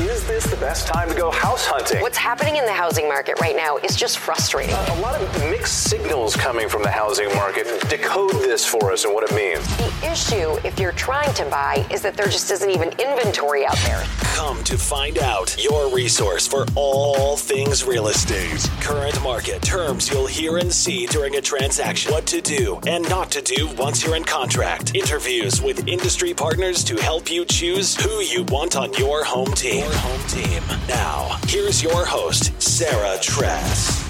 Is this the best time to go house hunting? What's happening in the housing market right now is just frustrating. A lot of mixed signals coming from the housing market. Decode this for us and what it means. The issue, if you're trying to buy, is that there just isn't even inventory out there. Come to find out your resource for all things real estate. Current market terms you'll hear and see during a transaction. What to do and not to do once you're in contract. Interviews with industry partners to help you choose who you want on your home team. Home team. Now, here's your host, Sarah Thress.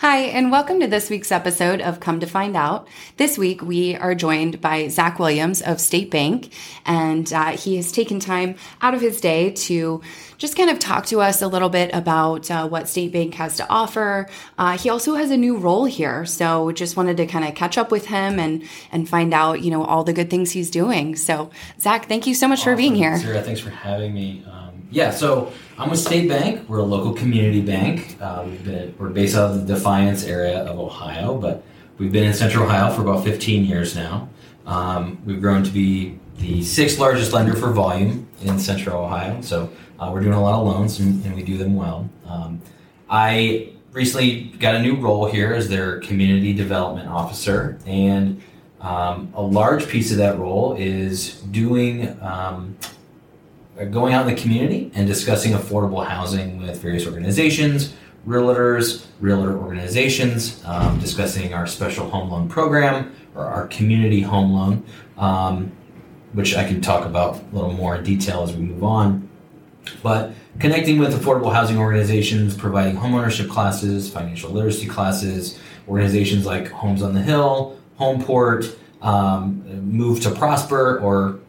Hi, and welcome to this week's episode of Come to Find Out. This week, we are joined by Zach Williams of State Bank, and uh, he has taken time out of his day to just kind of talk to us a little bit about uh, what State Bank has to offer. Uh, he also has a new role here, so just wanted to kind of catch up with him and and find out, you know, all the good things he's doing. So, Zach, thank you so much awesome. for being here. Sarah, thanks for having me. Um, yeah, so I'm with State Bank. We're a local community bank. Uh, we've been, we're based out of the Defiance area of Ohio, but we've been in Central Ohio for about 15 years now. Um, we've grown to be the sixth largest lender for volume in Central Ohio. So uh, we're doing a lot of loans and, and we do them well. Um, I recently got a new role here as their community development officer, and um, a large piece of that role is doing um, going out in the community and discussing affordable housing with various organizations, realtors, realtor organizations, um, discussing our special home loan program or our community home loan, um, which I can talk about a little more in detail as we move on. But connecting with affordable housing organizations, providing homeownership classes, financial literacy classes, organizations like Homes on the Hill, Homeport, um, Move to Prosper, or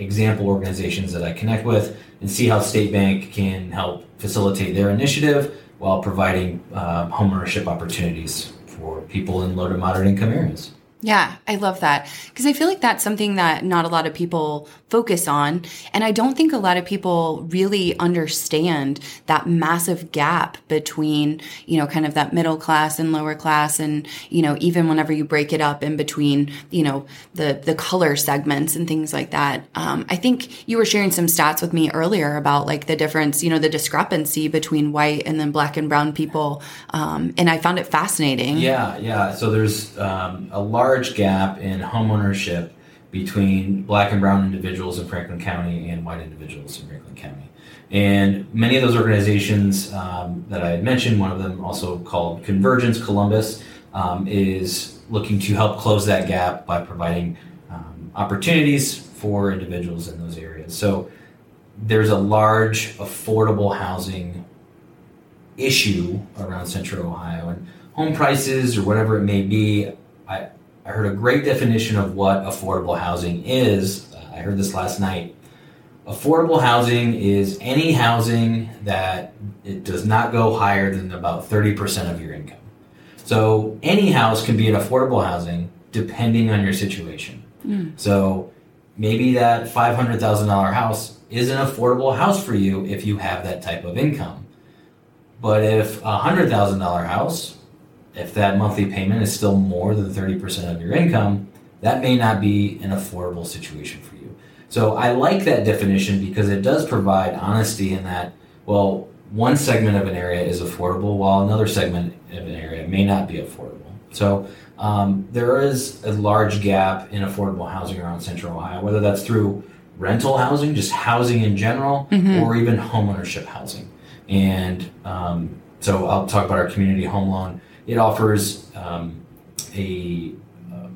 example organizations that I connect with, and see how State Bank can help facilitate their initiative while providing uh, homeownership opportunities for people in low to moderate income areas. Yeah, I love that because I feel like that's something that not a lot of people focus on. And I don't think a lot of people really understand that massive gap between, you know, kind of that middle class and lower class. And, you know, even whenever you break it up in between, you know, the, the color segments and things like that. Um, I think you were sharing some stats with me earlier about like the difference, you know, the discrepancy between white and then black and brown people. Um, and I found it fascinating. Yeah, yeah. So there's um, a large large gap in homeownership between black and brown individuals in Franklin County and white individuals in Franklin County. And many of those organizations um, that I had mentioned, one of them also called Convergence Columbus, um, is looking to help close that gap by providing um, opportunities for individuals in those areas. So there's a large affordable housing issue around central Ohio, and home prices or whatever it may be. I, I heard a great definition of what affordable housing is. Uh, I heard this last night. Affordable housing is any housing that it does not go higher than about 30% of your income. So any house can be an affordable housing depending on your situation. Mm. So maybe that $500,000 house is an affordable house for you if you have that type of income. But if a $100,000 house if that monthly payment is still more than 30% of your income, that may not be an affordable situation for you. So I like that definition because it does provide honesty in that, well, one segment of an area is affordable while another segment of an area may not be affordable. So um, there is a large gap in affordable housing around Central Ohio, whether that's through rental housing, just housing in general, mm-hmm. or even homeownership housing. And um, so I'll talk about our community home loan it offers um, a uh,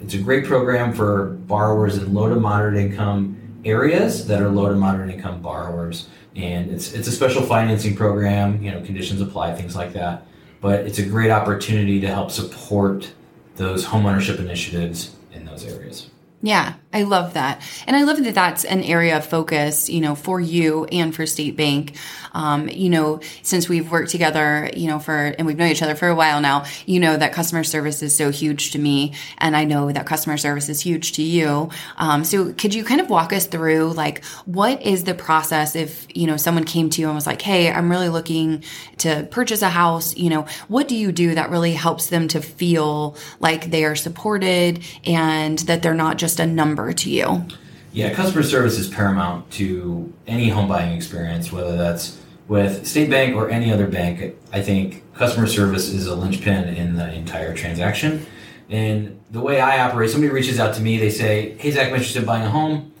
it's a great program for borrowers in low to moderate income areas that are low to moderate income borrowers, and it's it's a special financing program. You know, conditions apply, things like that. But it's a great opportunity to help support those homeownership initiatives in those areas. Yeah, I love that. And I love that that's an area of focus, you know, for you and for State Bank. Um, you know, since we've worked together, you know, for, and we've known each other for a while now, you know, that customer service is so huge to me. And I know that customer service is huge to you. Um, so could you kind of walk us through, like, what is the process if, you know, someone came to you and was like, Hey, I'm really looking to purchase a house, you know, what do you do that really helps them to feel like they are supported and that they're not just just a number to you? Yeah, customer service is paramount to any home buying experience, whether that's with State Bank or any other bank. I think customer service is a linchpin in the entire transaction. And the way I operate, somebody reaches out to me, they say, Hey, Zach, I'm interested in buying a home.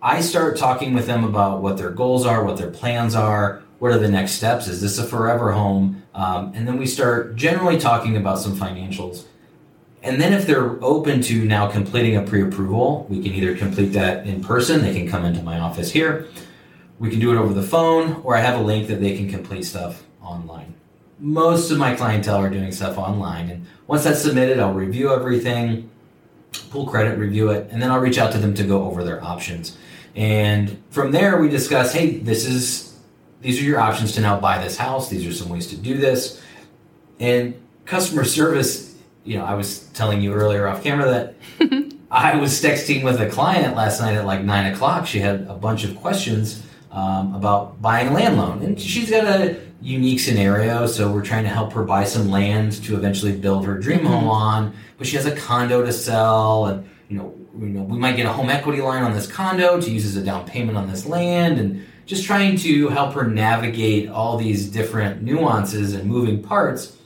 I start talking with them about what their goals are, what their plans are, what are the next steps? Is this a forever home? Um, and then we start generally talking about some financials. And then if they're open to now completing a pre-approval, we can either complete that in person. They can come into my office here. We can do it over the phone, or I have a link that they can complete stuff online. Most of my clientele are doing stuff online, and once that's submitted, I'll review everything, pull credit, review it, and then I'll reach out to them to go over their options. And from there, we discuss, hey, this is these are your options to now buy this house. These are some ways to do this. And customer service, you know, I was telling you earlier off camera that I was texting with a client last night at like nine o'clock. She had a bunch of questions um, about buying a land loan, and she's got a unique scenario. So we're trying to help her buy some land to eventually build her dream home on. But she has a condo to sell, and you know, you know, we might get a home equity line on this condo to use as a down payment on this land, and just trying to help her navigate all these different nuances and moving parts.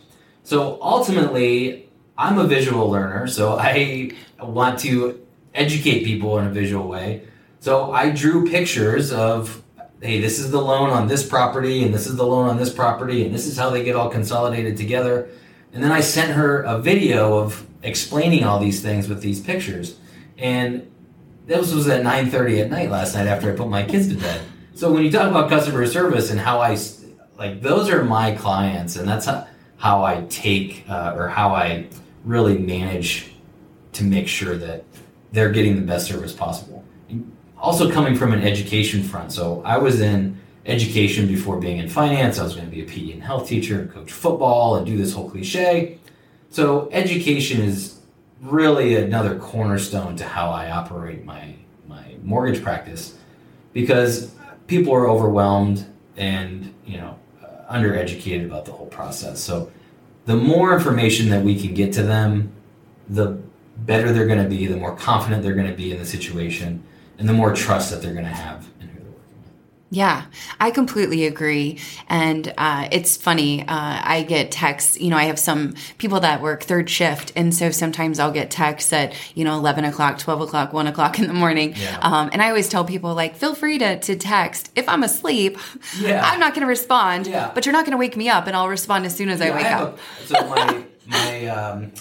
So ultimately, I'm a visual learner, so I want to educate people in a visual way. So I drew pictures of, hey, this is the loan on this property, and this is the loan on this property, and this is how they get all consolidated together. And then I sent her a video of explaining all these things with these pictures. And this was at 9:30 at night last night after I put my kids to bed. So when you talk about customer service and how I like those are my clients, and that's how, how I take uh, or how I really manage to make sure that they're getting the best service possible. Also coming from an education front, so I was in education before being in finance. I was going to be a PE and health teacher and coach football and do this whole cliche. So education is really another cornerstone to how I operate my my mortgage practice because people are overwhelmed and you know undereducated about the whole process. So the more information that we can get to them, the better they're going to be, the more confident they're going to be in the situation, and the more trust that they're going to have yeah, I completely agree. And uh, it's funny. Uh, I get texts, you know, I have some people that work third shift. And so sometimes I'll get texts at, you know, 11 o'clock, 12 o'clock, 1 o'clock in the morning. Yeah. Um, and I always tell people, like, feel free to, to text. If I'm asleep, yeah. I'm not going to respond, yeah. but you're not going to wake me up and I'll respond as soon as I wake I up. A, so my, my, um,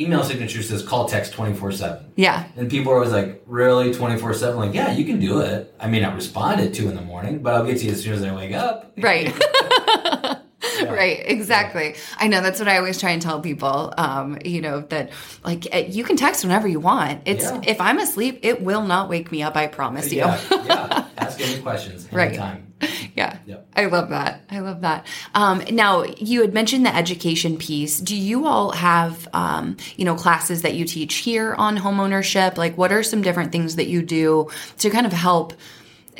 email signature says call text 24 7. Yeah. And people are always like, really 24 7? Like, yeah, you can do it. I may not respond at 2 in the morning, but I'll get to you as soon as I wake up. Right. Yeah. Right, exactly. Yeah. I know that's what I always try and tell people. Um, you know that like eh, you can text whenever you want. It's yeah. if I'm asleep, it will not wake me up. I promise you. yeah, ask any questions anytime. Right. Yeah. I love that. I love that. Um, now, you had mentioned the education piece. Do you all have, um, you know, classes that you teach here on homeownership? Like, what are some different things that you do to kind of help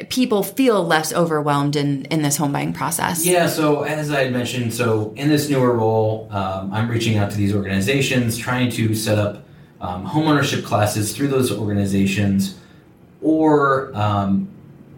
people feel less overwhelmed in, in this home buying process? Yeah. So, as I had mentioned, so in this newer role, um, I'm reaching out to these organizations, trying to set up um, homeownership classes through those organizations or um,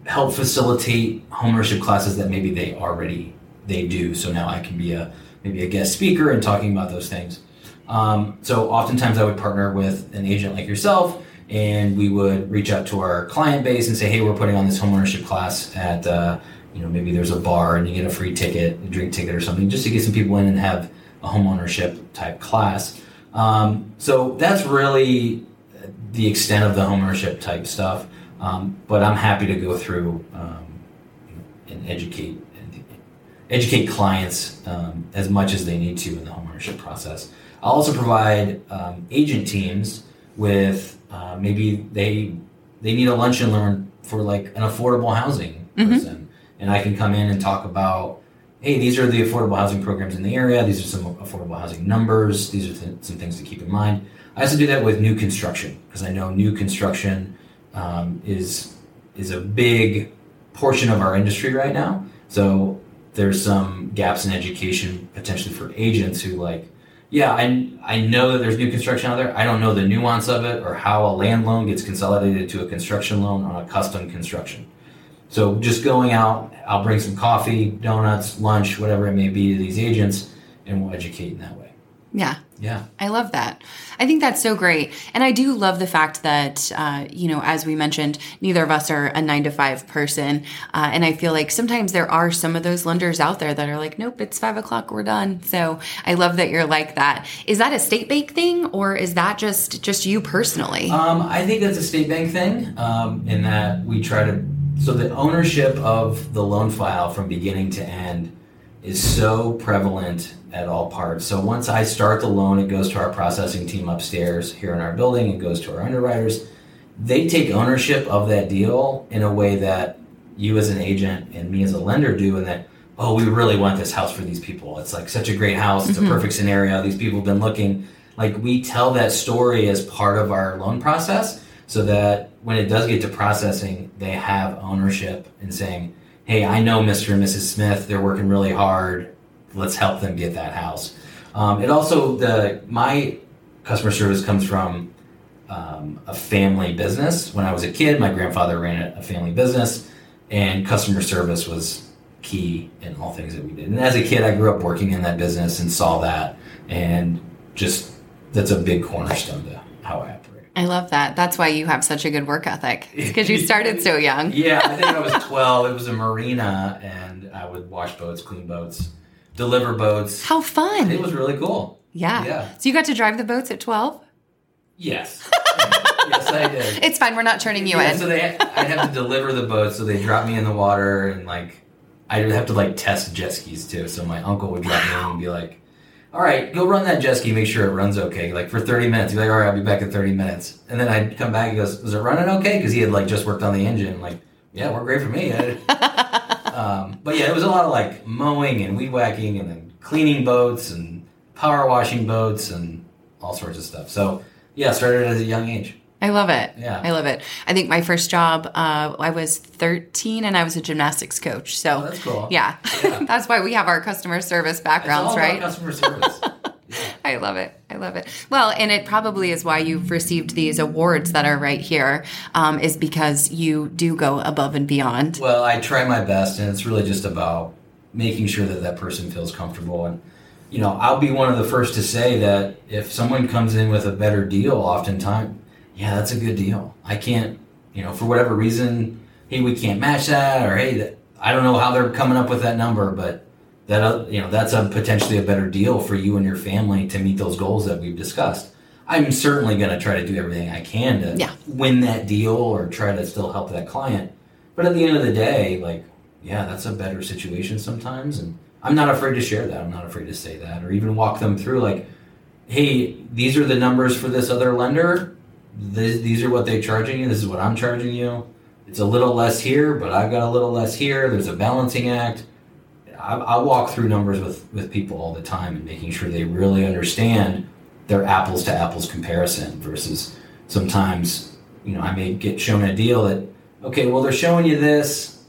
help facilitate homeownership classes that maybe they already they do. So now I can be a maybe a guest speaker and talking about those things. Um, so oftentimes I would partner with an agent like yourself, and we would reach out to our client base and say, "Hey, we're putting on this homeownership class at uh, you know maybe there's a bar and you get a free ticket, a drink ticket or something, just to get some people in and have a homeownership type class." Um, so that's really the extent of the homeownership type stuff. Um, but I'm happy to go through um, and educate educate clients um, as much as they need to in the homeownership process. I'll also provide um, agent teams with uh, maybe they they need a lunch and learn for like an affordable housing mm-hmm. and I can come in and talk about. Hey, these are the affordable housing programs in the area. These are some affordable housing numbers. These are th- some things to keep in mind. I also do that with new construction because I know new construction um, is is a big portion of our industry right now. So there's some gaps in education potentially for agents who like, Yeah, I, I know that there's new construction out there. I don't know the nuance of it or how a land loan gets consolidated to a construction loan on a custom construction. So just going out, I'll bring some coffee, donuts, lunch, whatever it may be to these agents, and we'll educate in that way. Yeah. Yeah. I love that. I think that's so great. And I do love the fact that, uh, you know, as we mentioned, neither of us are a nine to five person. Uh, and I feel like sometimes there are some of those lenders out there that are like, nope, it's five o'clock, we're done. So I love that you're like that. Is that a state bank thing or is that just, just you personally? Um, I think that's a state bank thing um, in that we try to, so the ownership of the loan file from beginning to end is so prevalent at all parts. So once I start the loan, it goes to our processing team upstairs here in our building. It goes to our underwriters. They take ownership of that deal in a way that you as an agent and me as a lender do, and that oh, we really want this house for these people. It's like such a great house. It's a mm-hmm. perfect scenario. These people have been looking. Like we tell that story as part of our loan process, so that when it does get to processing, they have ownership in saying, "Hey, I know Mr. and Mrs. Smith. They're working really hard let's help them get that house. Um, it also the my customer service comes from um, a family business. When I was a kid, my grandfather ran a family business, and customer service was key in all things that we did. And as a kid, I grew up working in that business and saw that, and just that's a big cornerstone to how I. I love that. That's why you have such a good work ethic because you started so young. Yeah, I think I was 12. It was a marina, and I would wash boats, clean boats deliver boats. How fun! It was really cool. Yeah. Yeah. So you got to drive the boats at twelve. Yes. yes, I did. It's fine. We're not turning you yeah, in. so they, I'd have to deliver the boats, so they drop me in the water, and like, I'd have to like test jet skis too. So my uncle would drop me in and be like, "All right, go run that jet ski, make sure it runs okay." Like for thirty minutes, he'd like, "All right, I'll be back in thirty minutes," and then I'd come back. He goes, "Is it running okay?" Because he had like just worked on the engine. Like, yeah, we're great for me. um, but yeah, it was a lot of like mowing and weed whacking and then cleaning boats and power washing boats and all sorts of stuff. So yeah, started at a young age. I love it. Yeah. I love it. I think my first job, uh, I was 13 and I was a gymnastics coach. So Oh, that's cool. Yeah. Yeah. that's why we have our customer service backgrounds, right? customer service. I love it. I love it. Well, and it probably is why you've received these awards that are right here, um, is because you do go above and beyond. Well, I try my best, and it's really just about making sure that that person feels comfortable. And you know, I'll be one of the first to say that if someone comes in with a better deal, oftentimes, yeah, that's a good deal. I can't, you know, for whatever reason, hey, we can't match that, or hey, that, I don't know how they're coming up with that number, but that uh, you know, that's a potentially a better deal for you and your family to meet those goals that we've discussed. I'm certainly going to try to do everything I can to Yeah. win that deal or try to still help that client. But at the end of the day, like, yeah, that's a better situation sometimes. And I'm not afraid to share that. I'm not afraid to say that or even walk them through, like, hey, these are the numbers for this other lender. Th- these are what they're charging you. This is what I'm charging you. It's a little less here, but I've got a little less here. There's a balancing act. I, I walk through numbers with, with people all the time and making sure they really understand their apples to apples comparison versus sometimes, you know, I may get shown a deal that, okay, well, they're showing you this.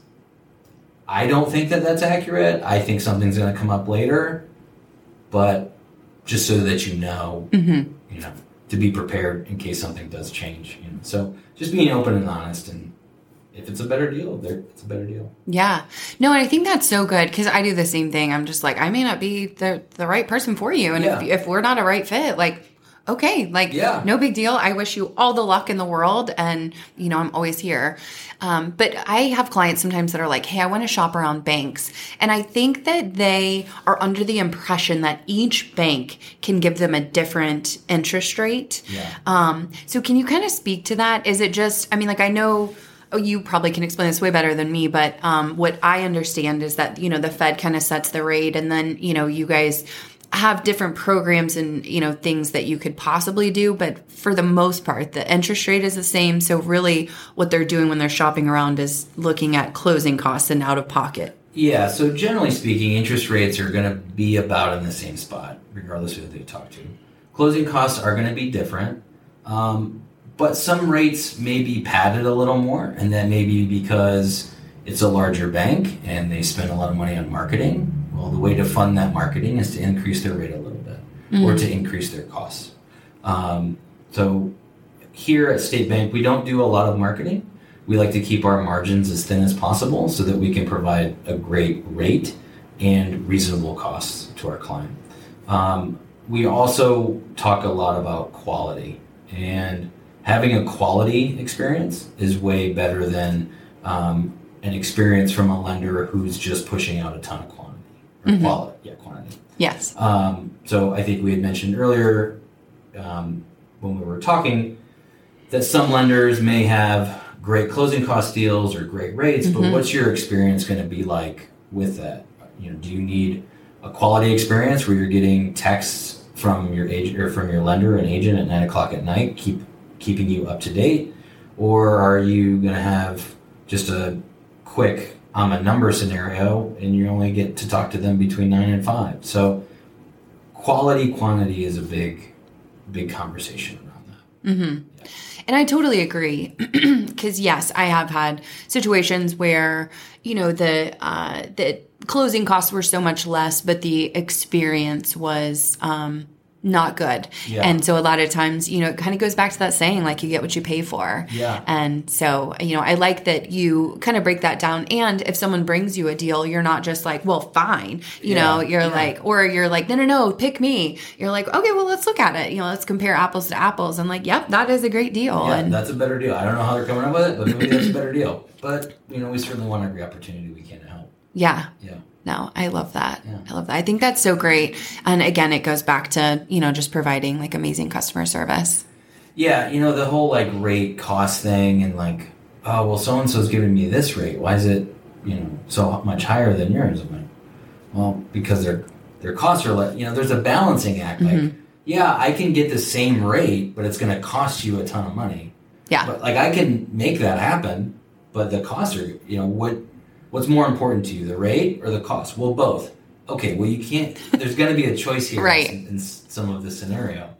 I don't think that that's accurate. I think something's going to come up later, but just so that you know, mm-hmm. you know, to be prepared in case something does change. You know? So just being open and honest, and if it's a better deal, there it's a better deal. Yeah. No, and I think that's so good because I do the same thing. I'm just like, I may not be the, the right person for you. And if, if we're not a right fit, like, okay, like, Yeah. no big deal. I wish you all the luck in the world. And, you know, I'm always here. Um, but I have clients sometimes that are like, hey, I want to shop around banks. And I think that they are under the impression that each bank can give them a different interest rate. Yeah. Um, so can you kind of speak to that? Is it just, I mean, like I know oh, you probably can explain this way better than me, but um, what I understand is that, you know, the Fed kind of sets the rate and then, you know, you guys have different programs and, you know, things that you could possibly do. But for the most part, the interest rate is the same. So really what they're doing when they're shopping around is looking at closing costs and out of pocket. Yeah, so generally speaking, interest rates are going to be about in the same spot, regardless of who they talk to. Closing costs are going to be different, um, but some rates may be padded a little more, and that may be because it's a larger bank and they spend a lot of money on marketing. Well, the way to fund that marketing is to increase their rate a little bit. or to increase their costs. Um, so here at State Bank, we don't do a lot of marketing. We like to keep our margins as thin as possible so that we can provide a great rate and reasonable costs to our client. Um, we also talk a lot about quality, and having a quality experience is way better than um, an experience from a lender who's just pushing out a ton of quantity or quality. Yeah, quantity. Yes. Um, so I think we had mentioned earlier um, when we were talking that some lenders may have great closing cost deals or great rates, but what's your experience going to be like with that? You know, do you need a quality experience where you're getting texts from your agent or from your lender and agent at nine o'clock at night, keep keeping you up to date, or are you going to have just a quick I'm a number scenario and you only get to talk to them between nine and five? So quality quantity is a big big conversation around that. Mm-hmm. And I totally agree. Because yes, I have had situations where you know the uh, the closing costs were so much less, but the experience was um, not good. Yeah. And so a lot of times, you know, it kind of goes back to that saying, like you get what you pay for. Yeah. And so, you know, I like that you kind of break that down. And if someone brings you a deal, you're not just like, well, fine. You Yeah. know, you're Yeah. like, or you're like, no, no, no, pick me. You're like, okay, well, let's look at it. You know, let's compare apples to apples. And like, yep, that is a great deal. And that's a better deal. I don't know how they're coming up with it, but maybe that's a better deal. But you know, we certainly want every opportunity we can to help. yeah. Yeah. No, I love that. Yeah. I love that. I think that's so great. And again, it goes back to, you know, just providing like amazing customer service. Yeah, you know, the whole like rate cost thing and like, oh well so and so's giving me this rate. Why is it, you know, so much higher than yours? I'm like, well, because their their costs are like you know, there's a balancing act. Like, mm-hmm. yeah, I can get the same rate, but it's gonna cost you a ton of money. Yeah. But like I can make that happen, but the costs are you know, what what's more important to you, the rate or the cost? Well both. Okay, well you can't there's gonna be a choice here Right. in, in some of the scenario.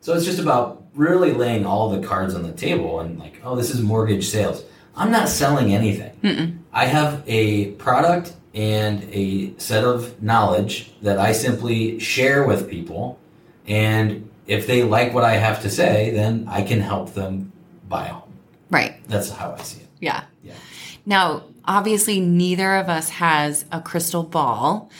So it's just about really laying all the cards on the table and like, oh, this is mortgage sales. I'm not selling anything. I have a product and a set of knowledge that I simply share with people. And if they like what I have to say, then I can help them buy a home. Right. That's how I see it. Yeah. Yeah. Now, obviously, neither of us has a crystal ball,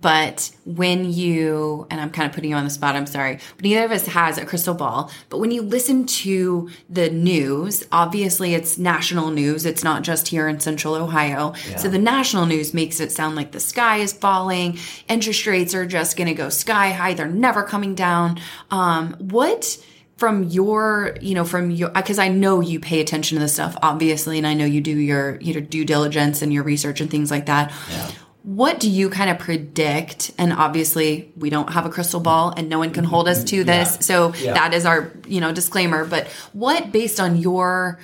but when you, and I'm kind of putting you on the spot, I'm sorry, but neither of us has a crystal ball. But when you listen to the news, obviously it's national news. It's not just here in central Ohio. So the national news makes it sound like the sky is falling, interest rates are just going to go sky high, they're never coming down. Um, what, from your you know from your because i know you pay attention to this stuff obviously and i know you do your your due diligence and your research and things like that Yeah. what do you kind of predict and obviously we don't have a crystal ball and no one can hold us to mm-hmm. this Yeah. so Yeah. that is our you know disclaimer but what based on your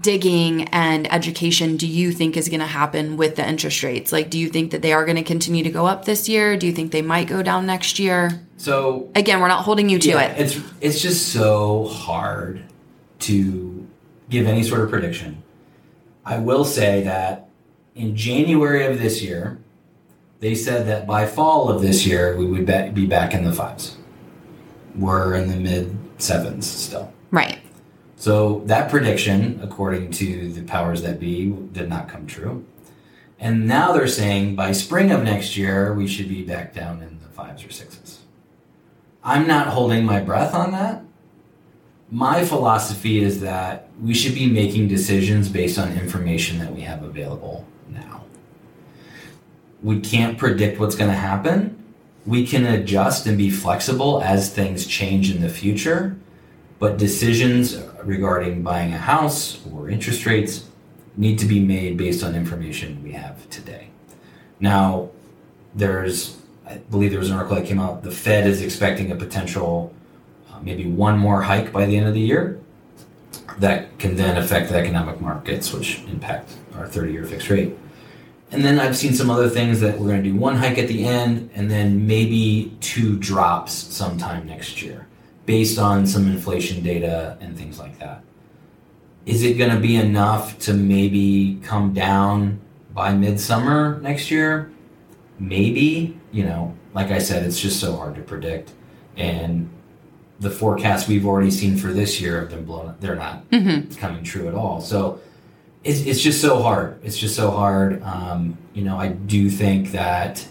digging and education do you think is going to happen with the interest rates like do you think that they are going to continue to go up this year do you think they might go down next year So again we're not holding you to yeah, it it's it's just so hard to give any sort of prediction. I will say that in January of this year, they said that by fall of this year we would be back in the fives. We're in the mid sevens still. right So that prediction, according to the powers that be, did not come true. And now they're saying by spring of next year, we should be back down in the fives or sixes. I'm not holding my breath on that. My philosophy is that we should be making decisions based on information that we have available now. We can't predict what's going to happen. We can adjust and be flexible as things change in the future. But decisions regarding buying a house or interest rates need to be made based on information we have today. Now, there's, I believe there was an article that came out, the Fed is expecting a potential uh, maybe one more hike by the end of the year that can then affect the economic markets, which impact our 30 year fixed rate. And then I've seen some other things that we're going to do one hike at the end and then maybe two drops sometime next year based on some inflation data and things like that. Is it going to be enough to maybe come down by midsummer next year? Maybe, you know, like I said, it's just so hard to predict. and the forecasts we've already seen for this year have been blown. They're not coming true at all. So it's, it's just so hard. It's just so hard. Um, you know, I do think that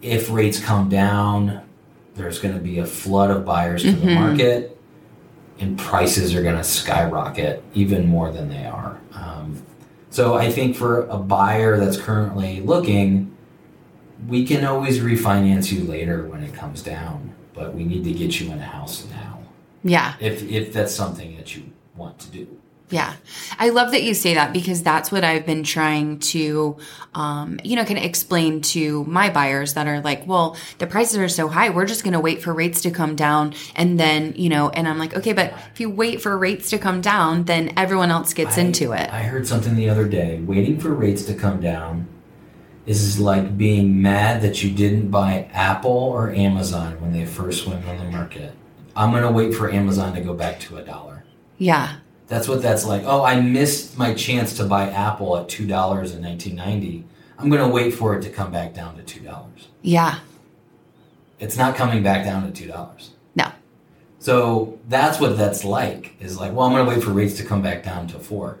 if rates come down, there's going to be a flood of buyers to the market, and prices are going to skyrocket even more than they are. Um, so I think for a buyer that's currently looking, we can always refinance you later when it comes down, but we need to get you in a house now Yeah. if if that's something that you want to do. Yeah. I love that you say that because that's what I've been trying to, um, you know, kind of explain to my buyers that are like, well, the prices are so high. We're just going to wait for rates to come down. And then, you know, and I'm like, okay, but if you wait for rates to come down, then everyone else gets I- into it. I heard something the other day. Waiting for rates to come down is like being mad that you didn't buy Apple or Amazon when they first went on the market. I'm gonna wait for Amazon to go back to a dollar. yeah. That's what that's like. Oh, I missed my chance to buy Apple at two dollars in 1990. I'm gonna wait for it to come back down to two dollars. Yeah. It's not coming back down to two dollars. No. So that's what that's like. Is like, well, I'm going to wait for rates to come back down to four.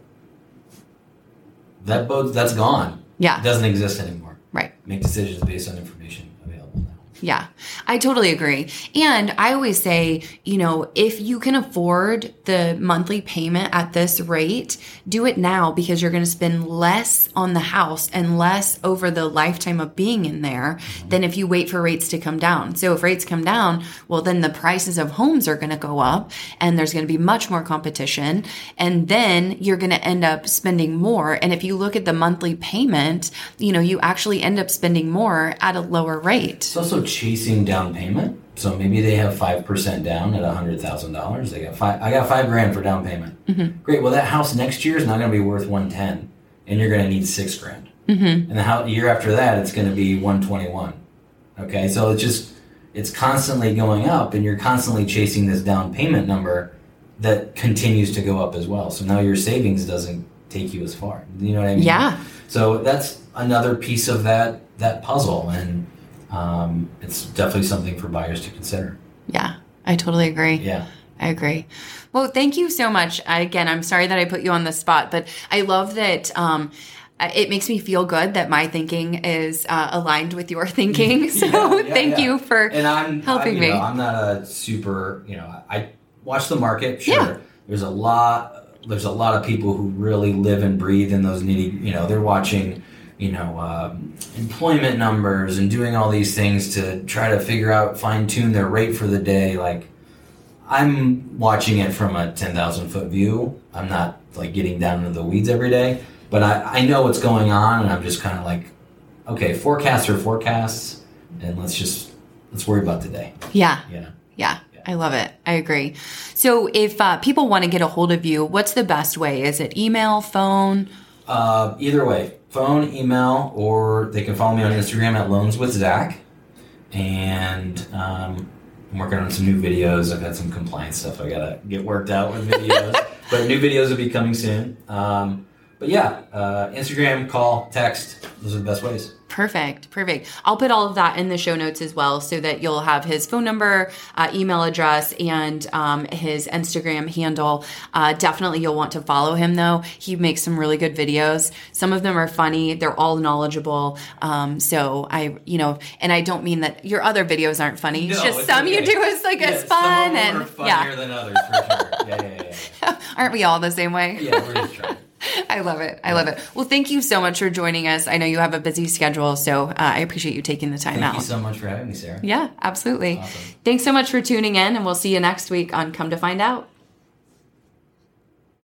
That boat that's gone. Yeah. It doesn't exist anymore. Right. Make decisions based on information available now. Yeah, I totally agree. And I always say, you know, if you can afford the monthly payment at this rate, do it now because you're going to spend less on the house and less over the lifetime of being in there than if you wait for rates to come down. So if rates come down, well, then the prices of homes are going to go up and there's going to be much more competition. And then you're going to end up spending more. And if you look at the monthly payment, you know, you actually end up spending more at a lower rate. It's also chasing down payment. So maybe they have five percent down at hundred thousand dollars. They got five. I got five grand for down payment. Mm-hmm. Great. Well, that house next year is not going to be worth one ten, and you're going to need six grand. Mm-hmm. And the house, year after that, it's going to be one twenty one. Okay, so it's just it's constantly going up, and you're constantly chasing this down payment number that continues to go up as well. So now your savings doesn't take you as far. You know what I mean? Yeah. So that's another piece of that that puzzle, and um, it's definitely something for buyers to consider. Yeah, I totally agree. Yeah. I agree. Well, thank you so much. Again, I'm sorry that I put you on the spot, but I love that. Um, it makes me feel good that my thinking is uh, aligned with your thinking. So Yeah, yeah, thank yeah. you for and I'm helping I, me. Know, I'm not a super, you know, I watch the market. Sure, Yeah. there's a lot. There's a lot of people who really live and breathe in those nitty. You know, they're watching, you know, um, employment numbers and doing all these things to try to figure out, fine tune their rate for the day. Like, I'm watching it from a ten thousand foot view. I'm not like getting down into the weeds every day, but I, I know what's going on, and I'm just kind of like, okay, forecasts are forecasts, and let's just let's worry about today. yeah, You know. yeah. I love it. I agree. So, if uh, people want to get a hold of you, what's the best way? Is it email, phone? Uh, either way, phone, email, or they can follow me on Instagram at Loans with Zach. And um, I'm working on some new videos. I've had some compliance stuff I gotta get worked out with videos, but new videos will be coming soon. Um, but yeah, uh, Instagram, call, text. Those are the best ways. Perfect, perfect. I'll put all of that in the show notes as well so that you'll have his phone number, uh, email address, and um, his Instagram handle. Uh, definitely you'll want to follow him though. He makes some really good videos. Some of them are funny, they're all knowledgeable. Um, so I, you know, and I don't mean that your other videos aren't funny. it's just it's some you do is like Yeah, some fun and are funnier yeah. than others for sure. Yeah, yeah, yeah. yeah. Aren't we all the same way? Yeah, we're just trying. I love it. I love it. Well, thank you so much for joining us. I know you have a busy schedule, so uh, I appreciate you taking the time Thank out. you so much for having me, Sarah. Yeah, absolutely. Awesome. Thanks so much for tuning in, and we'll see you next week on Come to Find Out.